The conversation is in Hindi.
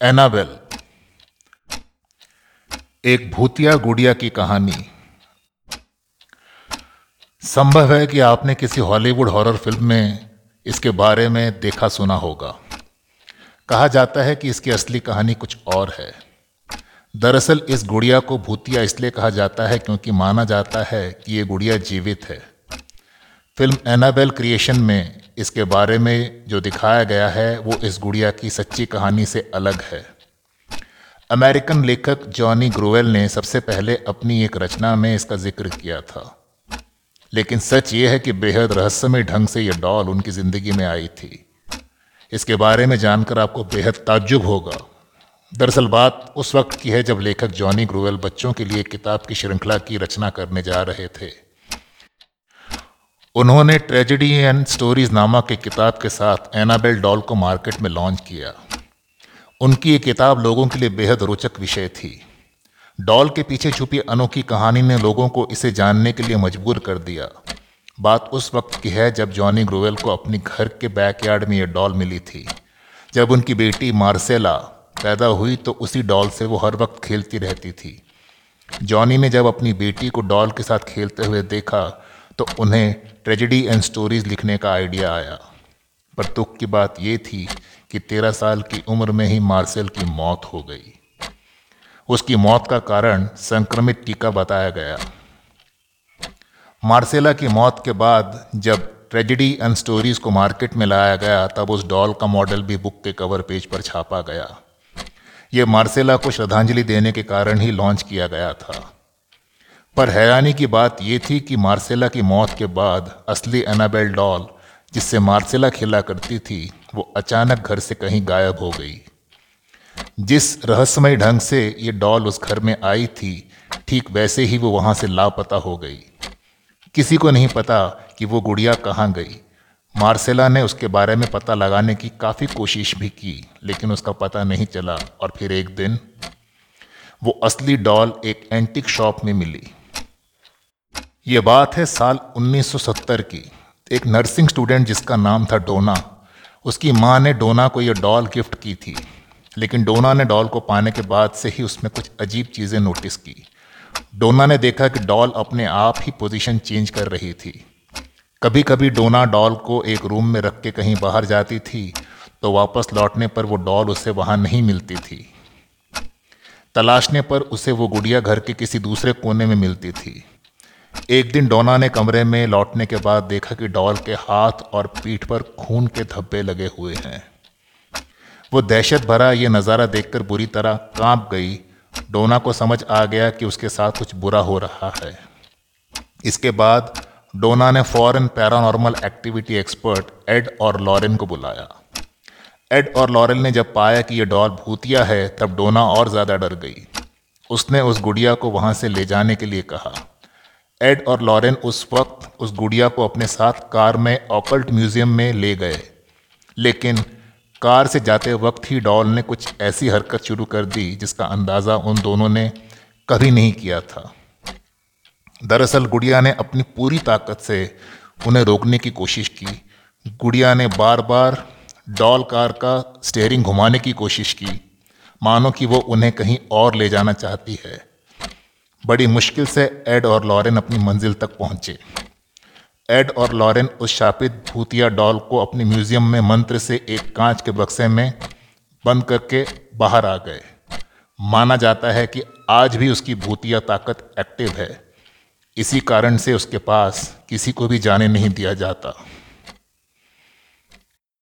एनाबेल, एक भूतिया गुड़िया की कहानी। संभव है कि आपने किसी हॉलीवुड हॉरर फ़िल्म में इसके बारे में देखा सुना होगा। कहा जाता है कि इसकी असली कहानी कुछ और है। दरअसल इस गुड़िया को भूतिया इसलिए कहा जाता है क्योंकि माना जाता है कि ये गुड़िया जीवित है। फ़िल्म एनाबेल क्रिएशन में इसके बारे में जो दिखाया गया है, वो इस गुड़िया की सच्ची कहानी से अलग है। अमेरिकन लेखक जॉनी ग्रोवेल ने सबसे पहले अपनी एक रचना में इसका ज़िक्र किया था। लेकिन सच ये है कि बेहद रहस्यमय ढंग से यह डॉल उनकी ज़िंदगी में आई थी। इसके बारे में जानकर आपको बेहद ताज्जुब होगा। दरअसल बात उस वक्त की है जब लेखक जॉनी ग्रोवेल बच्चों के लिए किताब की श्रृंखला की रचना करने जा रहे थे। उन्होंने ट्रेजिडी एंड स्टोरीज नामक एक किताब के साथ एनाबेल डॉल को मार्केट में लॉन्च किया। उनकी ये किताब लोगों के लिए बेहद रोचक विषय थी। डॉल के पीछे छुपी अनोखी कहानी ने लोगों को इसे जानने के लिए मजबूर कर दिया। बात उस वक्त की है जब जॉनी ग्रोवेल को अपनी घर के बैकयार्ड में यह डॉल मिली थी। जब उनकी बेटी मार्सेला पैदा हुई तो उसी डॉल से वो हर वक्त खेलती रहती थी। जॉनी ने जब अपनी बेटी को डॉल के साथ खेलते हुए देखा तो उन्हें ट्रेजिडी एंड स्टोरीज लिखने का आइडिया आया। पर दुख की बात यह थी कि तेरह साल की उम्र में ही मार्सेल की मौत हो गई। उसकी मौत का कारण संक्रमित टीका बताया गया। मार्सेला की मौत के बाद जब ट्रेजिडी एंड स्टोरीज को मार्केट में लाया गया, तब उस डॉल का मॉडल भी बुक के कवर पेज पर छापा गया। ये मार्सेला को श्रद्धांजलि देने के कारण ही लॉन्च किया गया था। पर हैरानी की बात यह थी कि मार्सेला की मौत के बाद असली एनाबेल डॉल, जिससे मार्सेला खेला करती थी, वो अचानक घर से कहीं गायब हो गई। जिस रहस्यमय ढंग से ये डॉल उस घर में आई थी, ठीक वैसे ही वो वहाँ से लापता हो गई। किसी को नहीं पता कि वो गुड़िया कहाँ गई। मार्सेला ने उसके बारे में पता लगाने की काफ़ी कोशिश भी की, लेकिन उसका पता नहीं चला और फिर एक दिन वो असली डॉल एक एंटिक शॉप में मिली। ये बात है साल 1970 की। एक नर्सिंग स्टूडेंट जिसका नाम था डोना, उसकी माँ ने डोना को यह डॉल गिफ्ट की थी। लेकिन डोना ने डॉल को पाने के बाद से ही उसमें कुछ अजीब चीज़ें नोटिस की। डोना ने देखा कि डॉल अपने आप ही पोजीशन चेंज कर रही थी। कभी कभी डोना डॉल को एक रूम में रख के कहीं बाहर जाती थी तो वापस लौटने पर वो डॉल उसे वहाँ नहीं मिलती थी। तलाशने पर उसे वो गुड़िया घर के किसी दूसरे कोने में मिलती थी। एक दिन डोना ने कमरे में लौटने के बाद देखा कि डॉल के हाथ और पीठ पर खून के धब्बे लगे हुए हैं। वो दहशत भरा ये नज़ारा देखकर बुरी तरह काँप गई। डोना को समझ आ गया कि उसके साथ कुछ बुरा हो रहा है। इसके बाद डोना ने फॉरन पैरानॉर्मल एक्टिविटी एक्सपर्ट एड और लॉरेन को बुलाया। एड और लॉरेन ने जब पाया कि यह डॉल भूतिया है, तब डोना और ज़्यादा डर गई। उसने उस गुड़िया को वहाँ से ले जाने के लिए कहा। एड और लॉरेन उस वक्त उस गुड़िया को अपने साथ कार में ऑकल्ट म्यूज़ियम में ले गए। लेकिन कार से जाते वक्त ही डॉल ने कुछ ऐसी हरकत शुरू कर दी जिसका अंदाज़ा उन दोनों ने कभी नहीं किया था। दरअसल गुड़िया ने अपनी पूरी ताकत से उन्हें रोकने की कोशिश की। गुड़िया ने बार बार डॉल कार का स्टेयरिंग घुमाने की कोशिश की। मानो कि वो उन्हें कहीं और ले जाना चाहती है। बड़ी मुश्किल से एड और लॉरेन अपनी मंजिल तक पहुँचे। एड और लॉरेन उस शापित भूतिया डॉल को अपने म्यूज़ियम में मंत्र से एक कांच के बक्से में बंद करके बाहर आ गए। माना जाता है कि आज भी उसकी भूतिया ताकत एक्टिव है। इसी कारण से उसके पास किसी को भी जाने नहीं दिया जाता।